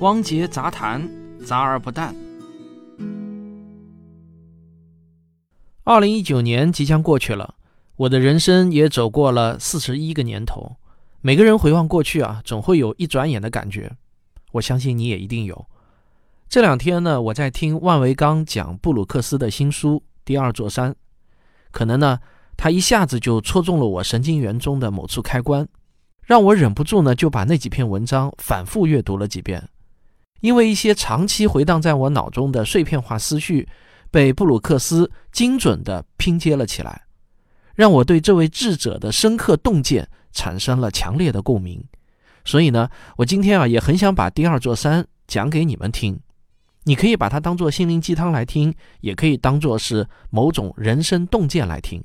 汪杰杂谈，杂而不淡。二零一九年即将过去了，我的人生也走过了四十一个年头。每个人回望过去啊，总会有一转眼的感觉。我相信你也一定有。这两天呢，我在听万维刚讲布鲁克斯的新书《第二座山》，可能呢，他一下子就戳中了我神经元中的某处开关，让我忍不住呢就把那几篇文章反复阅读了几遍。因为一些长期回荡在我脑中的碎片化思绪，被布鲁克斯精准地拼接了起来，让我对这位智者的深刻洞见产生了强烈的共鸣。所以呢，我今天啊也很想把第二座山讲给你们听。你可以把它当做心灵鸡汤来听，也可以当做是某种人生洞见来听。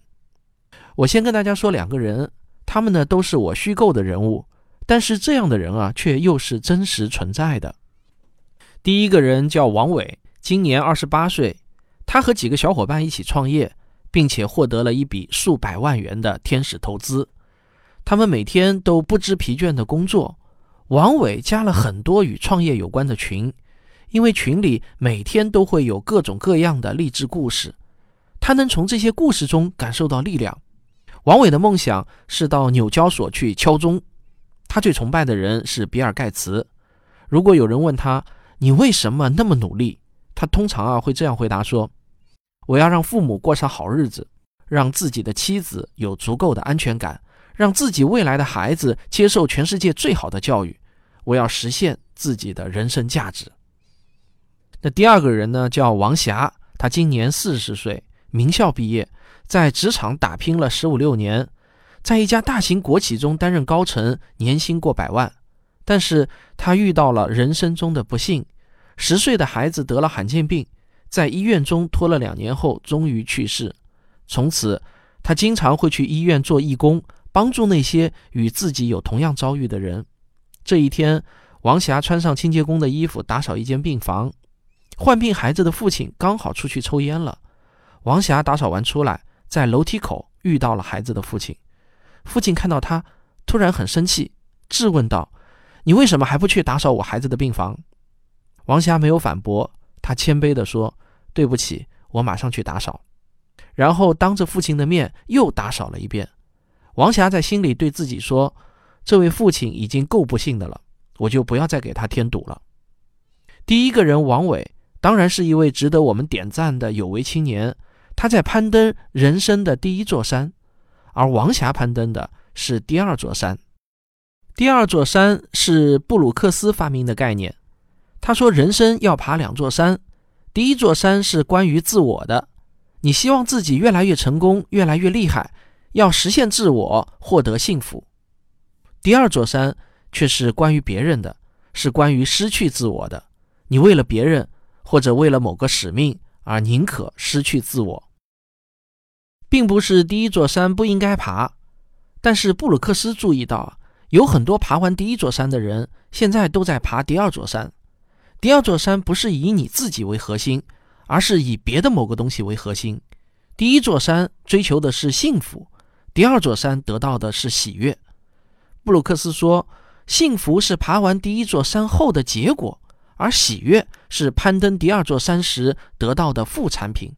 我先跟大家说两个人，他们呢都是我虚构的人物，但是这样的人啊却又是真实存在的。第一个人叫王伟，今年二十八岁。他和几个小伙伴一起创业，并且获得了一笔数百万元的天使投资。他们每天都不知疲倦的工作。王伟加了很多与创业有关的群，因为群里每天都会有各种各样的励志故事。他能从这些故事中感受到力量。王伟的梦想是到纽交所去敲钟。他最崇拜的人是比尔盖茨。如果有人问他，你为什么那么努力？他通常啊会这样回答说：“我要让父母过上好日子，让自己的妻子有足够的安全感，让自己未来的孩子接受全世界最好的教育。我要实现自己的人生价值。”那第二个人呢，叫王霞，他今年四十岁，名校毕业，在职场打拼了十五六年，在一家大型国企中担任高层，年薪过百万。但是他遇到了人生中的不幸，十岁的孩子得了罕见病，在医院中拖了两年后，终于去世。从此，他经常会去医院做义工，帮助那些与自己有同样遭遇的人。这一天，王霞穿上清洁工的衣服，打扫一间病房。患病孩子的父亲刚好出去抽烟了。王霞打扫完出来，在楼梯口遇到了孩子的父亲。父亲看到他，突然很生气，质问道。你为什么还不去打扫我孩子的病房？王霞没有反驳，他谦卑地说：“对不起，我马上去打扫。”然后当着父亲的面又打扫了一遍。王霞在心里对自己说：“这位父亲已经够不幸的了，我就不要再给他添堵了。”第一个人王伟当然是一位值得我们点赞的有为青年，他在攀登人生的第一座山，而王霞攀登的是第二座山。第二座山是布鲁克斯发明的概念。他说：“人生要爬两座山，第一座山是关于自我的，你希望自己越来越成功，越来越厉害，要实现自我，获得幸福。第二座山却是关于别人的，是关于失去自我的。你为了别人或者为了某个使命而宁可失去自我，并不是第一座山不应该爬，但是布鲁克斯注意到。”有很多爬完第一座山的人，现在都在爬第二座山。第二座山不是以你自己为核心，而是以别的某个东西为核心。第一座山追求的是幸福，第二座山得到的是喜悦。布鲁克斯说：“幸福是爬完第一座山后的结果，而喜悦是攀登第二座山时得到的副产品。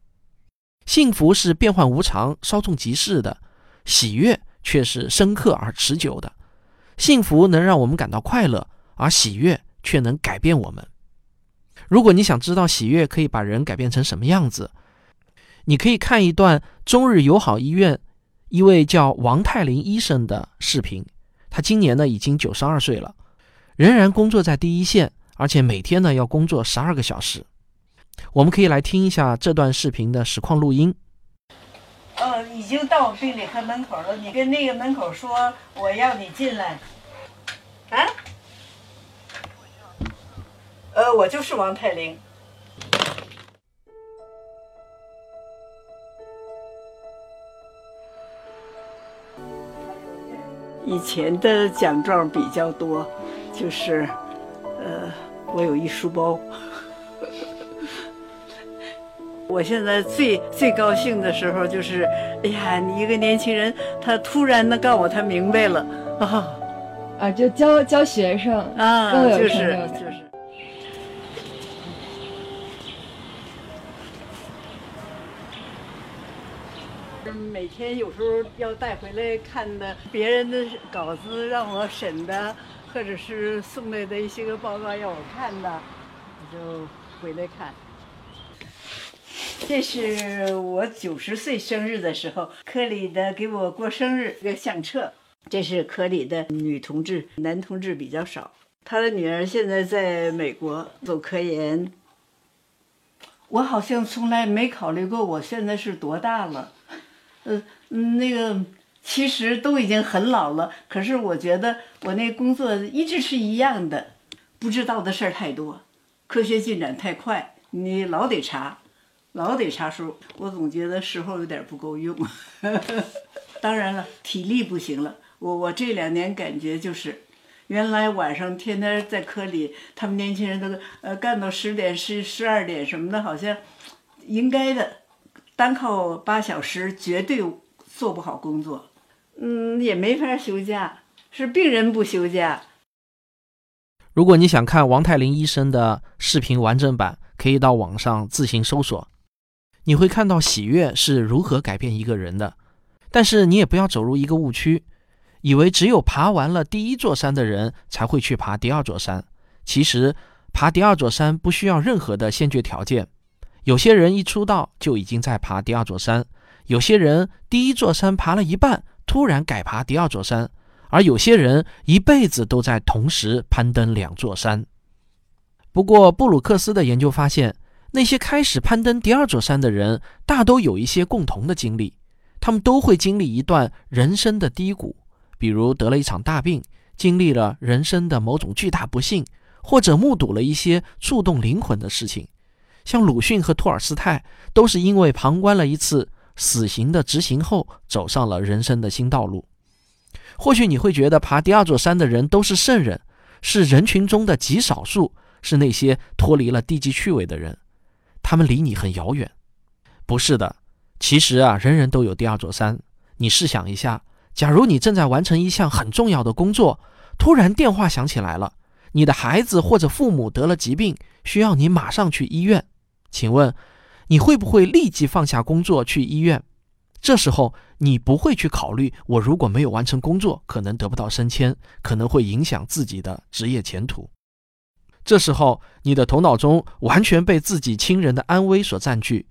幸福是变幻无常、稍纵即逝的，喜悦却是深刻而持久的。”幸福能让我们感到快乐，而喜悦却能改变我们。如果你想知道喜悦可以把人改变成什么样子，你可以看一段中日友好医院一位叫王泰林医生的视频。他今年呢已经九十二岁了，仍然工作在第一线，而且每天呢要工作十二个小时。我们可以来听一下这段视频的实况录音。呃，已经到我病理科门口了。你跟那个门口说，我要你进来。啊？呃，我就是王太玲。以前的奖状比较多，就是，呃，我有一书包。我现在最最高兴的时候就是，哎呀，你一个年轻人，他突然的告诉我他明白了，啊，啊，就教教学生啊，就是就是，每天有时候要带回来看的别人的稿子让我审的，或者是送来的一些个报告要我看的，我就回来看。这是我九十岁生日的时候，科里的给我过生日一个相册。这是科里的女同志，男同志比较少。他的女儿现在在美国做科研。我好像从来没考虑过我现在是多大了。呃嗯，那个其实都已经很老了，可是我觉得我那工作一直是一样的。不知道的事儿太多，科学进展太快，你老得查。老得查数，我总觉得时候有点不够用。当然了，体力不行了。我我这两年感觉就是，原来晚上天天在科里，他们年轻人都呃干到十点、十十二点什么的，好像应该的，单靠八小时绝对做不好工作。嗯，也没法休假，是病人不休假。如果你想看王泰林医生的视频完整版，可以到网上自行搜索。你会看到喜悦是如何改变一个人的，但是你也不要走入一个误区，以为只有爬完了第一座山的人才会去爬第二座山。其实，爬第二座山不需要任何的先决条件。有些人一出道就已经在爬第二座山，有些人第一座山爬了一半，突然改爬第二座山，而有些人一辈子都在同时攀登两座山。不过，布鲁克斯的研究发现。那些开始攀登第二座山的人，大都有一些共同的经历，他们都会经历一段人生的低谷，比如得了一场大病，经历了人生的某种巨大不幸，或者目睹了一些触动灵魂的事情。像鲁迅和托尔斯泰，都是因为旁观了一次死刑的执行后，走上了人生的新道路。或许你会觉得爬第二座山的人都是圣人，是人群中的极少数，是那些脱离了低级趣味的人。他们离你很遥远，不是的。其实啊，人人都有第二座山。你试想一下，假如你正在完成一项很重要的工作，突然电话响起来了，你的孩子或者父母得了疾病，需要你马上去医院。请问，你会不会立即放下工作去医院？这时候，你不会去考虑，我如果没有完成工作，可能得不到升迁，可能会影响自己的职业前途。这时候，你的头脑中完全被自己亲人的安危所占据，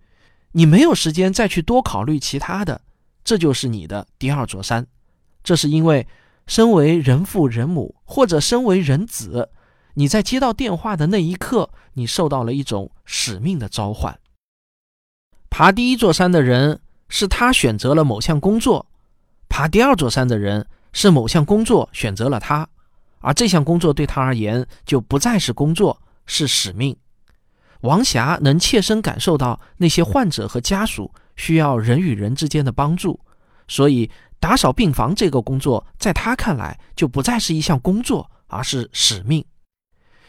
你没有时间再去多考虑其他的，这就是你的第二座山。这是因为，身为人父人母或者身为人子，你在接到电话的那一刻，你受到了一种使命的召唤。爬第一座山的人是他选择了某项工作，爬第二座山的人是某项工作选择了他。而这项工作对他而言就不再是工作，是使命。王霞能切身感受到那些患者和家属需要人与人之间的帮助，所以打扫病房这个工作在他看来就不再是一项工作，而是使命。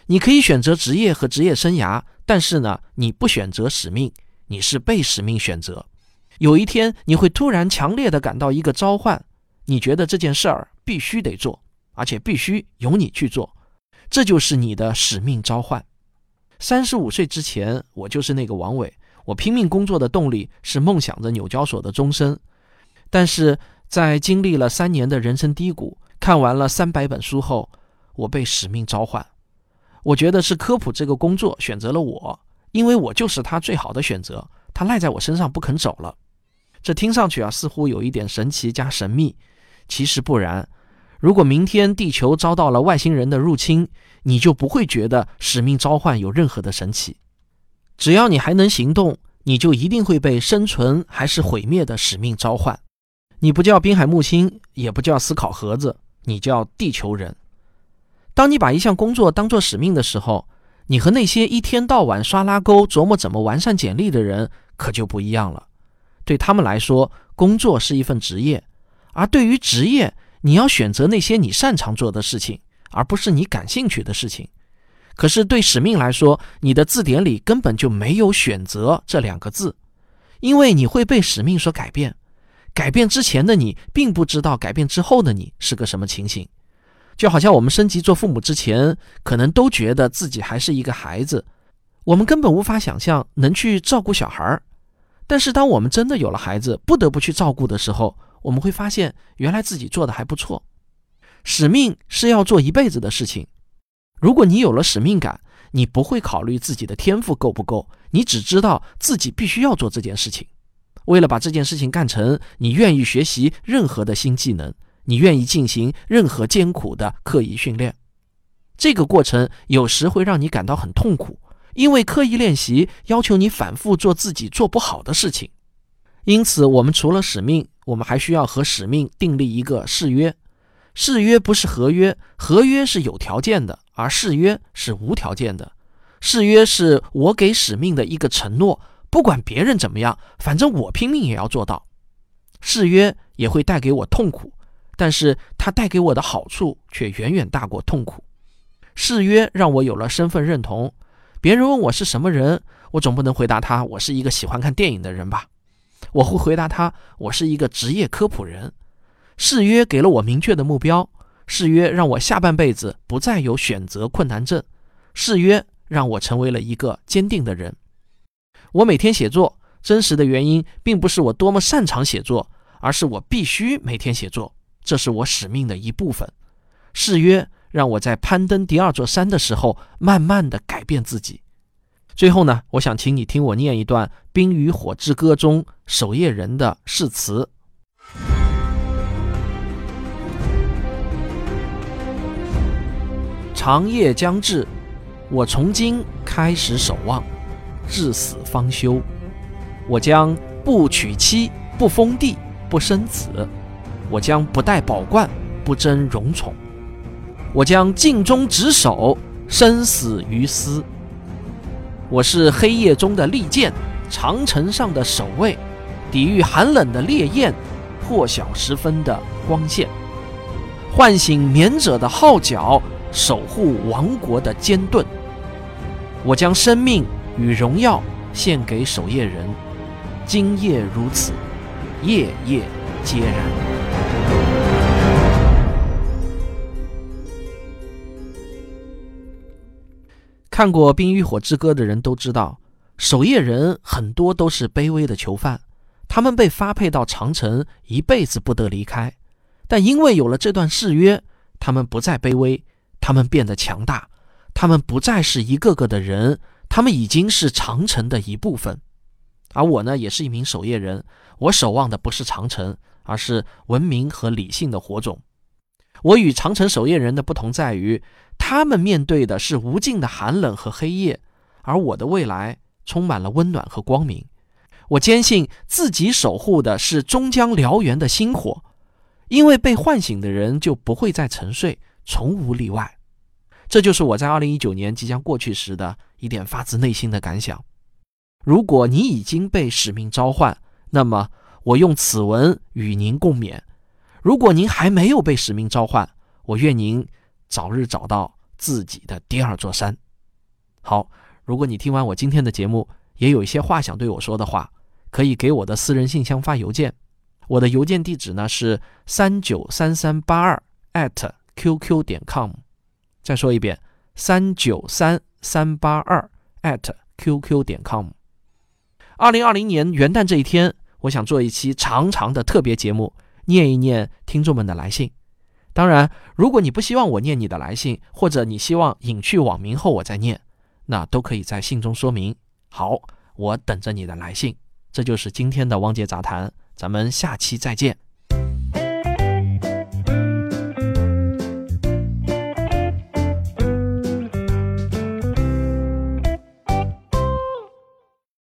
你可以选择职业和职业生涯，但是呢，你不选择使命，你是被使命选择。有一天你会突然强烈的感到一个召唤，你觉得这件事儿必须得做。而且必须由你去做，这就是你的使命召唤。三十五岁之前，我就是那个王伟。我拼命工作的动力是梦想着纽交所的终身。但是在经历了三年的人生低谷，看完了三百本书后，我被使命召唤。我觉得是科普这个工作选择了我，因为我就是他最好的选择。他赖在我身上不肯走了。这听上去啊，似乎有一点神奇加神秘，其实不然。如果明天地球遭到了外星人的入侵，你就不会觉得使命召唤有任何的神奇。只要你还能行动，你就一定会被生存还是毁灭的使命召唤。你不叫滨海木星，也不叫思考盒子，你叫地球人。当你把一项工作当做使命的时候，你和那些一天到晚刷拉钩、琢磨怎么完善简历的人可就不一样了。对他们来说，工作是一份职业，而对于职业，你要选择那些你擅长做的事情，而不是你感兴趣的事情。可是对使命来说，你的字典里根本就没有“选择”这两个字，因为你会被使命所改变。改变之前的你，并不知道改变之后的你是个什么情形。就好像我们升级做父母之前，可能都觉得自己还是一个孩子，我们根本无法想象能去照顾小孩儿。但是当我们真的有了孩子，不得不去照顾的时候，我们会发现原来自己做的还不错。使命是要做一辈子的事情。如果你有了使命感，你不会考虑自己的天赋够不够，你只知道自己必须要做这件事情。为了把这件事情干成，你愿意学习任何的新技能，你愿意进行任何艰苦的刻意训练。这个过程有时会让你感到很痛苦，因为刻意练习要求你反复做自己做不好的事情。因此，我们除了使命，我们还需要和使命订立一个誓约。誓约不是合约，合约是有条件的，而誓约是无条件的。誓约是我给使命的一个承诺，不管别人怎么样，反正我拼命也要做到。誓约也会带给我痛苦，但是它带给我的好处却远远大过痛苦。誓约让我有了身份认同，别人问我是什么人，我总不能回答他我是一个喜欢看电影的人吧？我会回答他我是一个职业科普人。誓约给了我明确的目标，誓约让我下半辈子不再有选择困难症，誓约让我成为了一个坚定的人。我每天写作，真实的原因并不是我多么擅长写作，而是我必须每天写作，这是我使命的一部分。誓约让我在攀登第二座山的时候，慢慢的改变自己。最后呢，我想请你听我念一段《冰与火之歌》中守夜人的誓词。长夜将至，我从今开始守望，至死方休。我将不娶妻，不封地，不生子；我将不戴宝冠，不争荣宠；我将尽忠职守，生死于斯。我是黑夜中的利剑，长城上的守卫，抵御寒冷的烈焰，破晓时分的光线，唤醒眠者的号角。守护王国的坚盾，我将生命与荣耀献给守夜人。今夜如此，夜夜皆然。看过《冰与火之歌》的人都知道，守夜人很多都是卑微的囚犯，他们被发配到长城，一辈子不得离开。但因为有了这段誓约，他们不再卑微。他们变得强大，他们不再是一个个的人，他们已经是长城的一部分。而我呢，也是一名守夜人，我守望的不是长城，而是文明和理性的火种。我与长城守夜人的不同在于，他们面对的是无尽的寒冷和黑夜，而我的未来充满了温暖和光明。我坚信自己守护的是终将燎原的星火，因为被唤醒的人就不会再沉睡。从无例外，这就是我在二零一九年即将过去时的一点发自内心的感想。如果你已经被使命召唤，那么我用此文与您共勉；如果您还没有被使命召唤，我愿您早日找到自己的第二座山。好，如果你听完我今天的节目，也有一些话想对我说的话，可以给我的私人信箱发邮件。我的邮件地址呢是三九三三八二 at。qq 点 com，再说一遍，三九三三八二 at qq 点 com。二零二零年元旦这一天，我想做一期长长的特别节目，念一念听众们的来信。当然，如果你不希望我念你的来信，或者你希望隐去网名后我再念，那都可以在信中说明。好，我等着你的来信。这就是今天的汪杰杂谈，咱们下期再见。